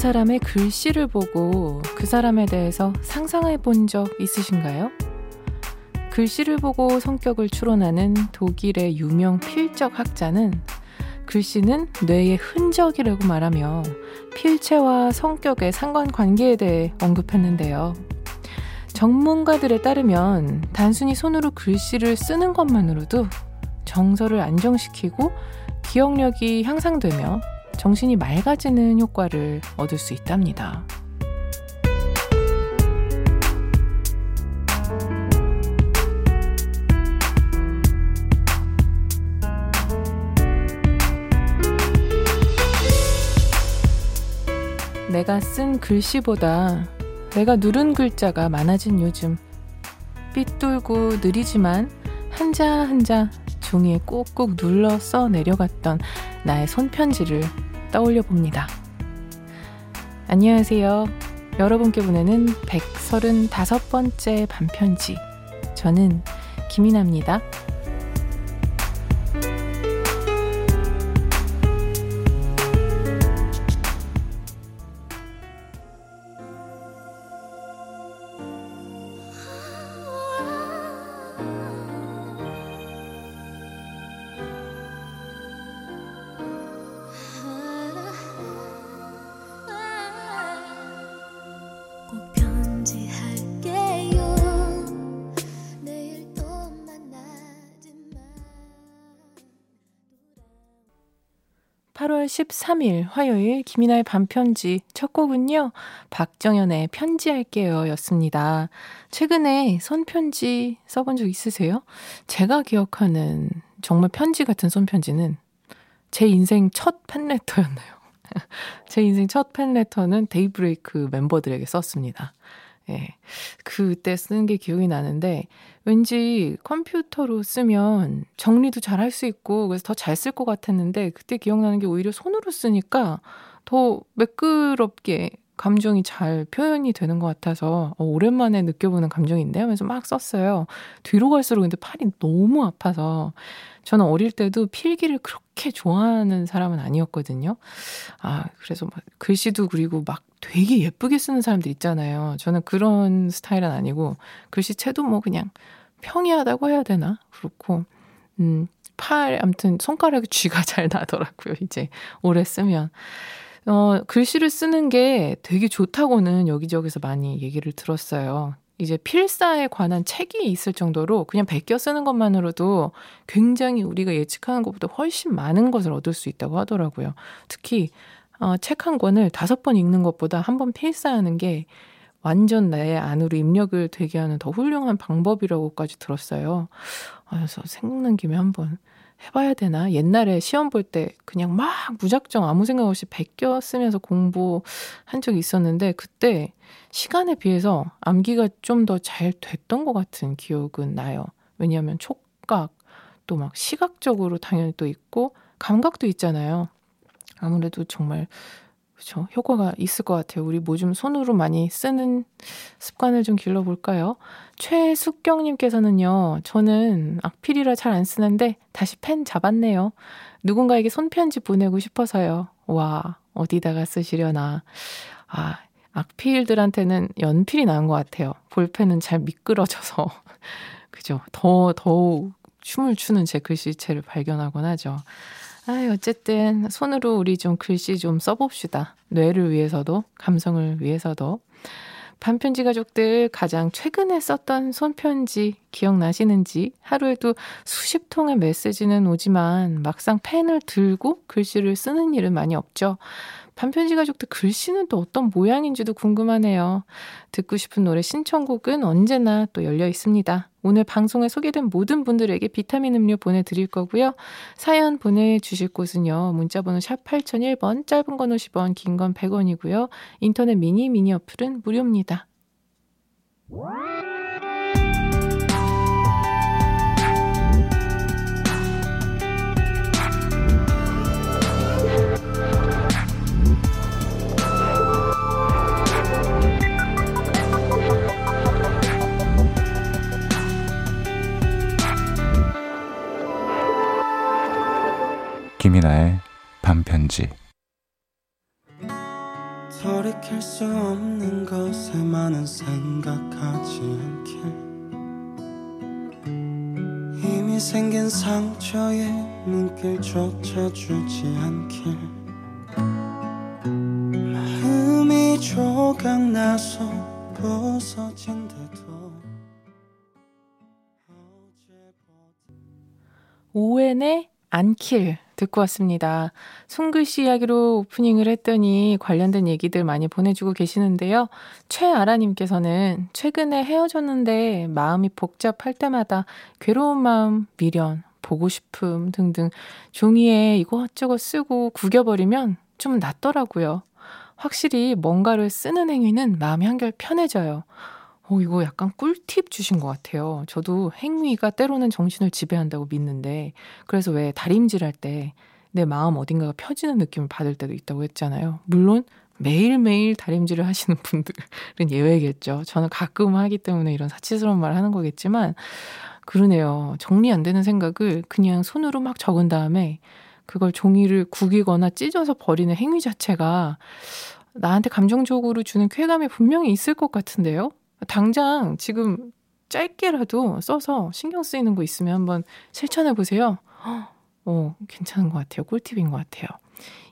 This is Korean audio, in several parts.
사람의 글씨를 보고 그 사람에 대해서 상상해 본 적 있으신가요? 글씨를 보고 성격을 추론하는 독일의 유명 필적 학자는 글씨는 뇌의 흔적이라고 말하며 필체와 성격의 상관관계에 대해 언급했는데요. 전문가들에 따르면 단순히 손으로 글씨를 쓰는 것만으로도 정서를 안정시키고 기억력이 향상되며 정신이 맑아지는 효과를 얻을 수 있답니다. 내가 쓴 글씨보다 내가 누른 글자가 많아진 요즘. 삐뚤고 느리지만 한자 한자 종이에 꾹꾹 눌러 써 내려갔던 나의 손편지를 떠올려 봅니다. 안녕하세요. 여러분께 보내는 135번째 반편지. 저는 김이나입니다. 8월 13일 화요일 김이나의 반편지 첫 곡은요. 박정현의 편지할게요 였습니다. 최근에 손편지 써본 적 있으세요? 제가 기억하는 정말 편지 같은 손편지는 제 인생 첫 팬레터였나요? 제 인생 첫 팬레터는 데이브레이크 멤버들에게 썼습니다. 예. 그때 쓴게 기억이 나는데 왠지 컴퓨터로 쓰면 정리도 잘 할 수 있고 그래서 더 잘 쓸 것 같았는데 그때 기억나는 게 오히려 손으로 쓰니까 더 매끄럽게 감정이 잘 표현이 되는 것 같아서 어, 오랜만에 느껴보는 감정인데 하면서 막 썼어요. 뒤로 갈수록 근데 팔이 너무 아파서 저는 어릴 때도 필기를 그렇게 좋아하는 사람은 아니었거든요. 아, 그래서 막 글씨도 그리고 막 되게 예쁘게 쓰는 사람들 있잖아요. 저는 그런 스타일은 아니고 글씨체도 뭐 그냥 평이하다고 해야 되나? 그렇고, 음, 팔, 아무튼 손가락에 쥐가 잘 나더라고요. 이제 오래 쓰면. 어, 글씨를 쓰는 게 되게 좋다고는 여기저기서 많이 얘기를 들었어요. 이제 필사에 관한 책이 있을 정도로 그냥 베껴 쓰는 것만으로도 굉장히 우리가 예측하는 것보다 훨씬 많은 것을 얻을 수 있다고 하더라고요. 특히 어, 책 한 권을 다섯 번 읽는 것보다 한 번 필사하는 게 완전 내 안으로 입력을 되게 하는 더 훌륭한 방법이라고까지 들었어요. 그래서 생각난 김에 한번 해봐야 되나? 옛날에 시험 볼 때 그냥 막 무작정 아무 생각 없이 베껴 쓰면서 공부한 적이 있었는데 그때 시간에 비해서 암기가 좀 더 잘 됐던 것 같은 기억은 나요. 왜냐하면 촉각 또 막 시각적으로 당연히 또 있고 감각도 있잖아요. 아무래도 정말 그렇죠. 효과가 있을 것 같아요. 우리 뭐 좀 손으로 많이 쓰는 습관을 좀 길러볼까요? 최숙경님께서는요, 저는 악필이라 잘 안 쓰는데 다시 펜 잡았네요. 누군가에게 손편지 보내고 싶어서요. 와, 어디다가 쓰시려나. 아, 악필들한테는 연필이 나은 것 같아요. 볼펜은 잘 미끄러져서. 그죠. 더, 더욱 춤을 추는 제 글씨체를 발견하곤 하죠. 아, 어쨌든 손으로 우리 좀 글씨 좀 써봅시다. 뇌를 위해서도, 감성을 위해서도. 반편지 가족들 가장 최근에 썼던 손편지 기억나시는지 하루에도 수십 통의 메시지는 오지만 막상 펜을 들고 글씨를 쓰는 일은 많이 없죠. 반편지 가족들 글씨는 또 어떤 모양인지도 궁금하네요. 듣고 싶은 노래 신청곡은 언제나 또 열려 있습니다. 오늘 방송에 소개된 모든 분들에게 비타민 음료 보내드릴 거고요. 사연 보내주실 곳은요. 문자번호 샵 8001번, 짧은 건 50원, 긴 건 100원이고요. 인터넷 미니 미니 어플은 무료입니다. 돌이킬 수 없는 것에만은 생각하지 않길. 이미 생긴 상처에 눈길조차 주지 않길. 마음이 조각나서 부서진데도 오웬의 안킬 듣고 왔습니다. 손글씨 이야기로 오프닝을 했더니 관련된 얘기들 많이 보내주고 계시는데요. 최아라님께서는 최근에 헤어졌는데 마음이 복잡할 때마다 괴로운 마음, 미련, 보고 싶음 등등 종이에 이것저것 쓰고 구겨버리면 좀 낫더라고요. 확실히 뭔가를 쓰는 행위는 마음이 한결 편해져요. 어, 이거 약간 꿀팁 주신 것 같아요. 저도 행위가 때로는 정신을 지배한다고 믿는데, 그래서 왜 다림질 할 때 내 마음 어딘가가 펴지는 느낌을 받을 때도 있다고 했잖아요. 물론 매일매일 다림질을 하시는 분들은 예외겠죠. 저는 가끔 하기 때문에 이런 사치스러운 말을 하는 거겠지만, 그러네요. 정리 안 되는 생각을 그냥 손으로 막 적은 다음에 그걸 종이를 구기거나 찢어서 버리는 행위 자체가 나한테 감정적으로 주는 쾌감이 분명히 있을 것 같은데요? 당장 지금 짧게라도 써서 신경 쓰이는 거 있으면 한번 실천해 보세요. 어, 괜찮은 것 같아요. 꿀팁인 것 같아요.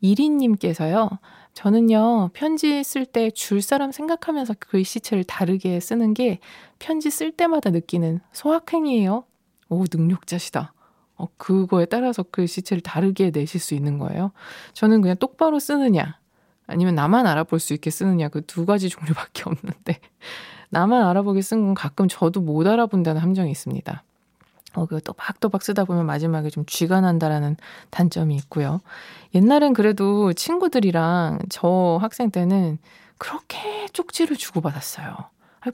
이리님께서요, 저는요, 편지 쓸 때 줄 사람 생각하면서 글씨체를 다르게 쓰는 게 편지 쓸 때마다 느끼는 소확행이에요. 오, 능력자시다. 어, 그거에 따라서 글씨체를 다르게 내실 수 있는 거예요. 저는 그냥 똑바로 쓰느냐, 아니면 나만 알아볼 수 있게 쓰느냐, 그 두 가지 종류밖에 없는데, 나만 알아보게 쓴 건 가끔 저도 못 알아본다는 함정이 있습니다. 어, 그거 또박또박 쓰다 보면 마지막에 좀 쥐가 난다라는 단점이 있고요. 옛날엔 그래도 친구들이랑 저 학생 때는 그렇게 쪽지를 주고받았어요.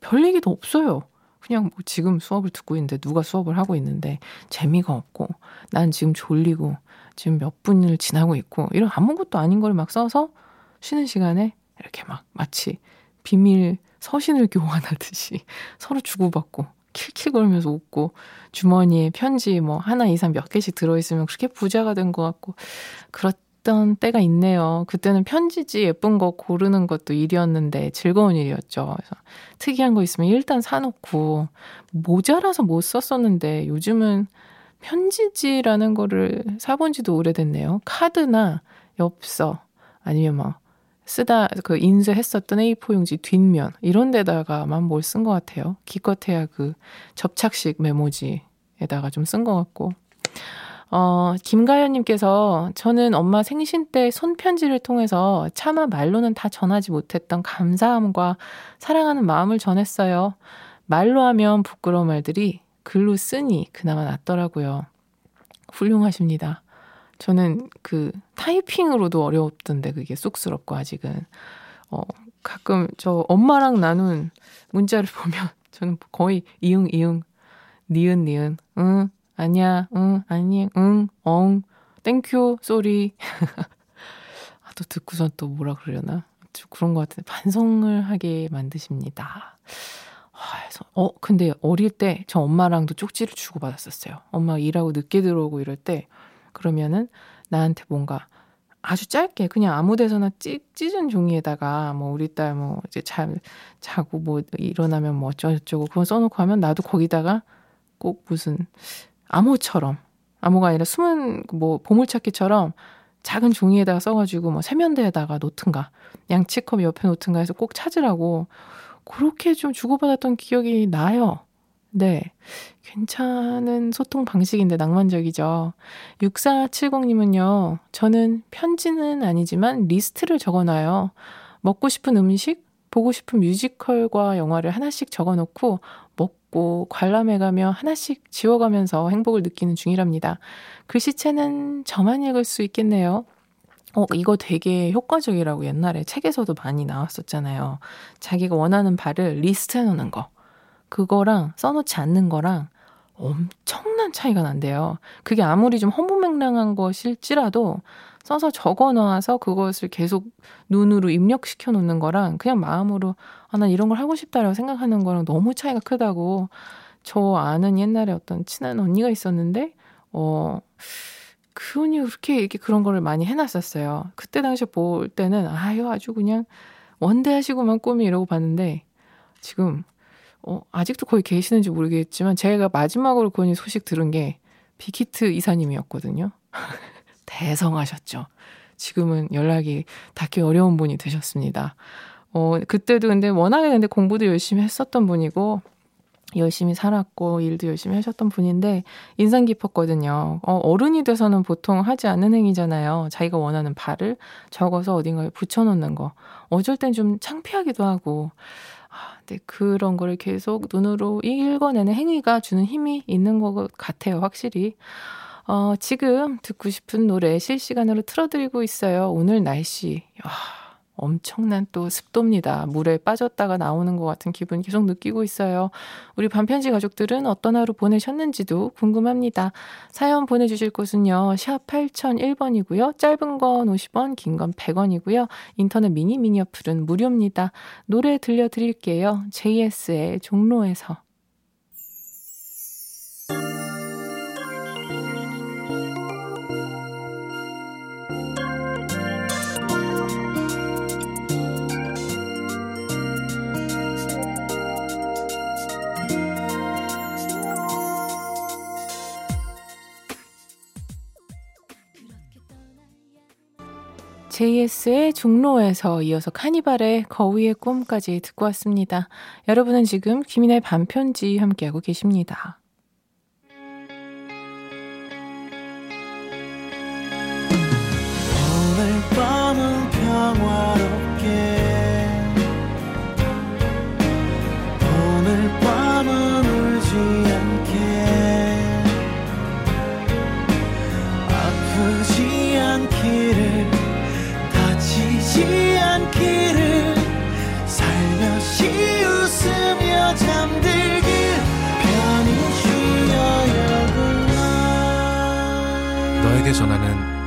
별 얘기도 없어요. 그냥 뭐 지금 수업을 듣고 있는데 누가 수업을 하고 있는데 재미가 없고 난 지금 졸리고 지금 몇 분을 지나고 있고 이런 아무것도 아닌 걸 막 써서 쉬는 시간에 이렇게 막 마치 비밀 서신을 교환하듯이 서로 주고받고 킬킬거리면서 웃고 주머니에 편지 뭐 하나 이상 몇 개씩 들어있으면 그렇게 부자가 된 것 같고 그랬던 때가 있네요. 그때는 편지지 예쁜 거 고르는 것도 일이었는데 즐거운 일이었죠. 그래서 특이한 거 있으면 일단 사놓고 모자라서 못 썼었는데 요즘은 편지지라는 거를 사본 지도 오래됐네요. 카드나 엽서 아니면 막 쓰다 그 인쇄했었던 A4 용지 뒷면 이런 데다가만 뭘 쓴 것 같아요. 기껏해야 그 접착식 메모지에다가 좀 쓴 것 같고. 어, 김가연님께서 저는 엄마 생신 때 손편지를 통해서 차마 말로는 다 전하지 못했던 감사함과 사랑하는 마음을 전했어요. 말로 하면 부끄러운 말들이 글로 쓰니 그나마 낫더라고요. 훌륭하십니다. 저는 그 타이핑으로도 어려웠던데 그게 쑥스럽고 아직은 어 가끔 저 엄마랑 나눈 문자를 보면 저는 거의 이응 이응 니은 니은 응 아니야 응 아니 응엉 thank you sorry 아, 또 듣고선 또 뭐라 그러려나 좀 그런 것 같은데 반성을 하게 만드십니다. 어 근데 어릴 때 저 엄마랑도 쪽지를 주고 받았었어요. 엄마가 일하고 늦게 들어오고 이럴 때 그러면은 나한테 뭔가 아주 짧게 그냥 아무 데서나 찢, 찢은 종이에다가 뭐 우리 딸 뭐 이제 잘 자고 뭐 일어나면 뭐 어쩌고저쩌고 그거 써놓고 하면 나도 거기다가 꼭 무슨 암호처럼 암호가 아니라 숨은 뭐 보물찾기처럼 작은 종이에다가 써가지고 뭐 세면대에다가 놓든가 양치컵 옆에 놓든가 해서 꼭 찾으라고 그렇게 좀 주고받았던 기억이 나요. 네. 괜찮은 소통 방식인데 낭만적이죠. 6470님은요, 저는 편지는 아니지만 리스트를 적어놔요. 먹고 싶은 음식, 보고 싶은 뮤지컬과 영화를 하나씩 적어놓고 먹고 관람해가며 하나씩 지워가면서 행복을 느끼는 중이랍니다. 글씨체는 저만 읽을 수 있겠네요. 어, 이거 되게 효과적이라고 옛날에 책에서도 많이 나왔었잖아요. 자기가 원하는 바를 리스트 해놓는 거. 그거랑 써놓지 않는 거랑 엄청난 차이가 난대요. 그게 아무리 좀 허무맹랑한 것일지라도 써서 적어 놔서 그것을 계속 눈으로 입력시켜 놓는 거랑 그냥 마음으로 아, 난 이런 걸 하고 싶다라고 생각하는 거랑 너무 차이가 크다고 저 아는 옛날에 어떤 친한 언니가 있었는데, 어, 그 언니가 그렇게 이렇게 그런 거를 많이 해놨었어요. 그때 당시에 볼 때는 아유, 아주 그냥 원대 하시고만 꿈이 이러고 봤는데 지금 어, 아직도 거기 계시는지 모르겠지만 제가 마지막으로 그분이 소식 들은 게 빅히트 이사님이었거든요. 대성하셨죠. 지금은 연락이 닿기 어려운 분이 되셨습니다. 어, 그때도 근데 워낙에 근데 공부도 열심히 했었던 분이고 열심히 살았고 일도 열심히 하셨던 분인데 인상 깊었거든요. 어, 어른이 돼서는 보통 하지 않는 행위잖아요. 자기가 원하는 발을 적어서 어딘가에 붙여놓는 거. 어쩔 땐 좀 창피하기도 하고. 아, 네, 그런 거를 계속 눈으로 읽어내는 행위가 주는 힘이 있는 것 같아요, 확실히. 어, 지금 듣고 싶은 노래 실시간으로 틀어드리고 있어요. 오늘 날씨. 와, 엄청난 또 습도입니다. 물에 빠졌다가 나오는 것 같은 기분 계속 느끼고 있어요. 우리 반편지 가족들은 어떤 하루 보내셨는지도 궁금합니다. 사연 보내주실 곳은요. 샵 8001번이고요. 짧은 건 50원, 긴 건 100원이고요. 인터넷 미니 미니 어플은 무료입니다. 노래 들려드릴게요. JS의 종로에서. JS의 종로에서 이어서 카니발의 거위의 꿈까지 듣고 왔습니다. 여러분은 지금 김인의 반편지 함께하고 계십니다. 오늘 밤은 평화롭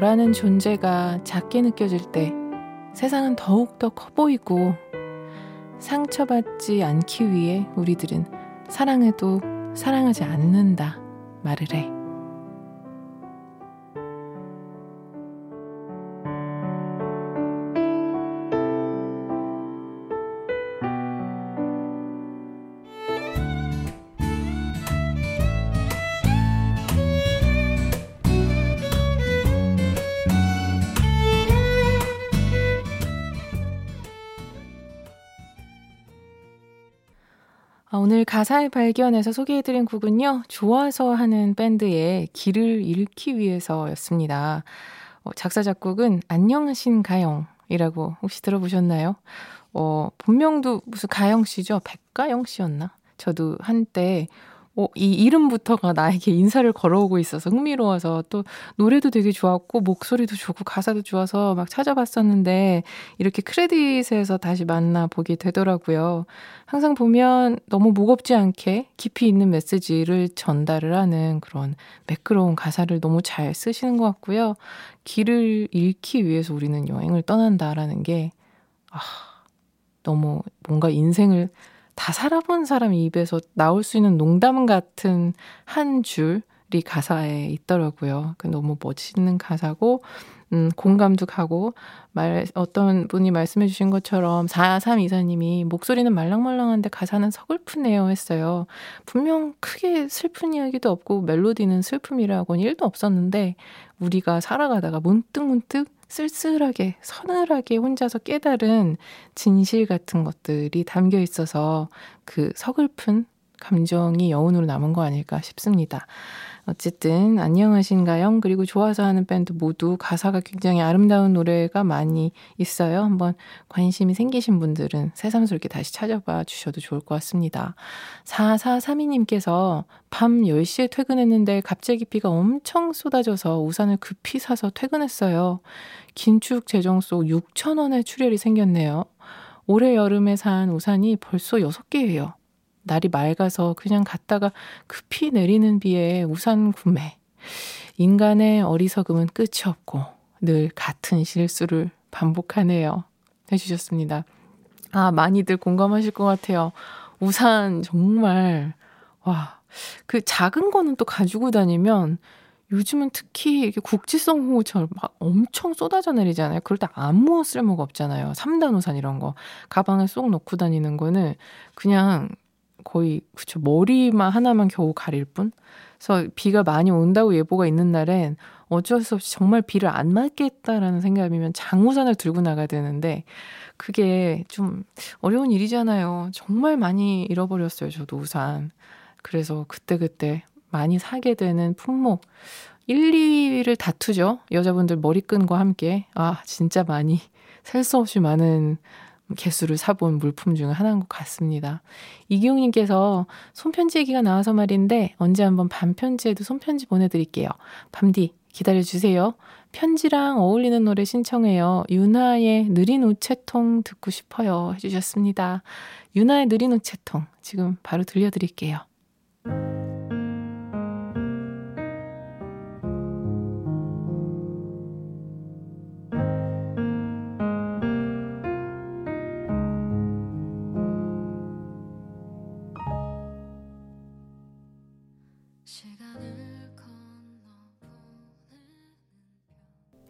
너라는 존재가 작게 느껴질 때 세상은 더욱더 커 보이고 상처받지 않기 위해 우리들은 사랑해도 사랑하지 않는다 말을 해. 오늘 가사의 발견에서 소개해드린 곡은요, 좋아서 하는 밴드의 길을 잃기 위해서였습니다. 어, 작사, 작곡은 안녕하신 가영이라고 혹시 들어보셨나요? 어, 본명도 무슨 가영 씨죠? 백가영 씨였나? 저도 한때 어, 이 이름부터가 나에게 인사를 걸어오고 있어서 흥미로워서 또 노래도 되게 좋았고 목소리도 좋고 가사도 좋아서 막 찾아봤었는데 이렇게 크레딧에서 다시 만나 보게 되더라고요. 항상 보면 너무 무겁지 않게 깊이 있는 메시지를 전달을 하는 그런 매끄러운 가사를 너무 잘 쓰시는 것 같고요. 길을 잃기 위해서 우리는 여행을 떠난다라는 게 아, 너무 뭔가 인생을 다 살아본 사람 입에서 나올 수 있는 농담 같은 한 줄이 가사에 있더라고요. 그 너무 멋있는 가사고, 음, 공감도 가고, 말, 어떤 분이 말씀해 주신 것처럼 4324님이 목소리는 말랑말랑한데 가사는 서글프네요 했어요. 분명 크게 슬픈 이야기도 없고 멜로디는 슬픔이라고는 1도 없었는데, 우리가 살아가다가 문득문득 쓸쓸하게, 서늘하게 혼자서 깨달은 진실 같은 것들이 담겨 있어서 그 서글픈 감정이 여운으로 남은 거 아닐까 싶습니다. 어쨌든 안녕하신가요? 그리고 좋아서 하는 밴드 모두 가사가 굉장히 아름다운 노래가 많이 있어요. 한번 관심이 생기신 분들은 새삼스럽게 다시 찾아봐 주셔도 좋을 것 같습니다. 4432님께서 밤 10시에 퇴근했는데 갑자기 비가 엄청 쏟아져서 우산을 급히 사서 퇴근했어요. 긴축 재정 속 6,000원의 출혈이 생겼네요. 올해 여름에 산 우산이 벌써 6개예요. 날이 맑아서 그냥 갔다가 급히 내리는 비에 우산 구매. 인간의 어리석음은 끝이 없고 늘 같은 실수를 반복하네요. 해주셨습니다. 아, 많이들 공감하실 것 같아요. 우산 정말, 와, 그 작은 거는 또 가지고 다니면 요즘은 특히 이렇게 국지성 호우처럼 막 엄청 쏟아져 내리잖아요. 그럴 때 아무 쓸모가 없잖아요. 3단 우산 이런 거. 가방에 쏙 넣고 다니는 거는 그냥 거의 그쵸 머리만 하나만 겨우 가릴 뿐. 그래서 비가 많이 온다고 예보가 있는 날엔 어쩔 수 없이 정말 비를 안 맞겠다라는 생각이면 장우산을 들고 나가야 되는데 그게 좀 어려운 일이잖아요. 정말 많이 잃어버렸어요. 저도 우산. 그래서 그때그때 많이 사게 되는 품목 1, 2위를 다투죠. 여자분들 머리끈과 함께. 아, 진짜 많이 셀 수 없이 많은 개수를 사본 물품 중 하나인 것 같습니다. 이기용님께서 손편지 얘기가 나와서 말인데 언제 한번 반편지에도 손편지 보내드릴게요. 밤디 기다려주세요. 편지랑 어울리는 노래 신청해요. 유나의 느린 우체통 듣고 싶어요. 해주셨습니다. 유나의 느린 우체통 지금 바로 들려드릴게요.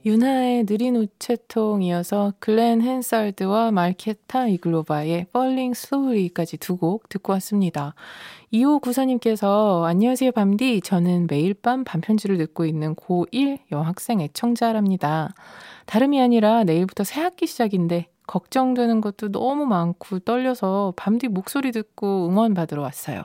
유나의 느린 우체통 이어서 글렌 헨살드와 말케타 이글로바의 Falling Slowly까지 두 곡 듣고 왔습니다. 2호 구사님께서 안녕하세요 밤디 저는 매일 밤 반편지를 듣고 있는 고1 여학생 애청자랍니다. 다름이 아니라 내일부터 새학기 시작인데 걱정되는 것도 너무 많고 떨려서 밤디 목소리 듣고 응원 받으러 왔어요.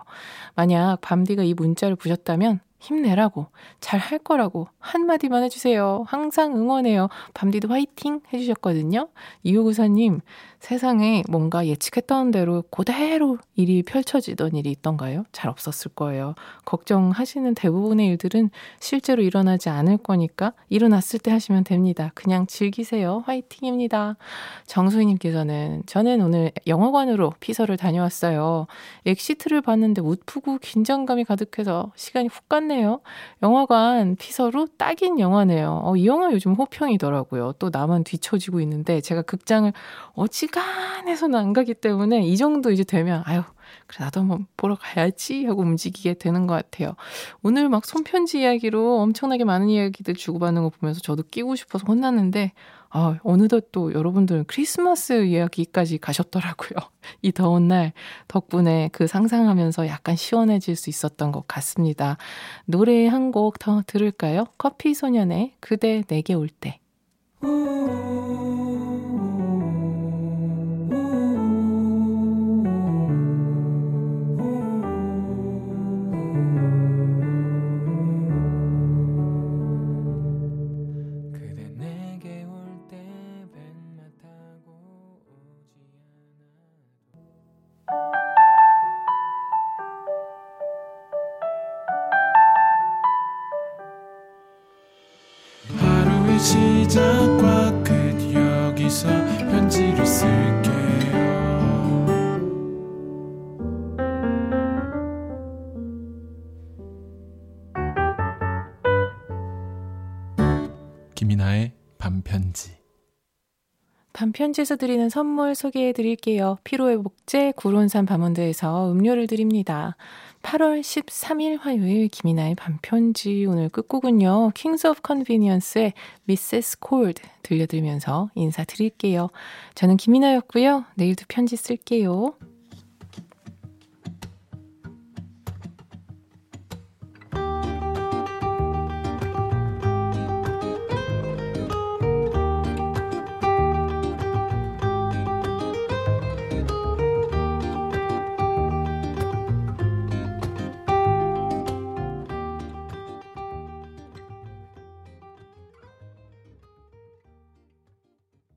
만약 밤디가 이 문자를 보셨다면 힘내라고, 잘 할 거라고 한마디만 해주세요. 항상 응원해요. 밤디도 화이팅 해주셨거든요. 이호구사님, 세상에 뭔가 예측했던 대로 그대로 일이 펼쳐지던 일이 있던가요? 잘 없었을 거예요. 걱정하시는 대부분의 일들은 실제로 일어나지 않을 거니까 일어났을 때 하시면 됩니다. 그냥 즐기세요. 화이팅입니다. 정소희님께서는 저는 오늘 영화관으로 피서를 다녀왔어요. 엑시트를 봤는데 웃프고 긴장감이 가득해서 시간이 훅 갔네요. 영화관 피서로 딱인 영화네요. 어, 이 영화 요즘 호평이더라고요. 또 나만 뒤처지고 있는데 제가 극장을 어찌 시간에서는 안 가기 때문에 이 정도 이제 되면 아유 그래 나도 한번 보러 가야지 하고 움직이게 되는 것 같아요. 오늘 막 손편지 이야기로 엄청나게 많은 이야기들 주고받는 거 보면서 저도 끼고 싶어서 혼났는데 아, 어느덧 또 여러분들은 크리스마스 이야기까지 가셨더라고요. 이 더운 날 덕분에 그 상상하면서 약간 시원해질 수 있었던 것 같습니다. 노래 한 곡 더 들을까요? 커피 소년의 그대 내게 올 때. 편지에서 드리는 선물 소개해 드릴게요. 피로회복제 구론산 바몬드에서 음료를 드립니다. 8월 13일 화요일 김이나의 밤편지 오늘 끝곡은요. Kings of Convenience의 Mrs. Cold 들려드리면서 인사드릴게요. 저는 김이나였고요. 내일도 편지 쓸게요.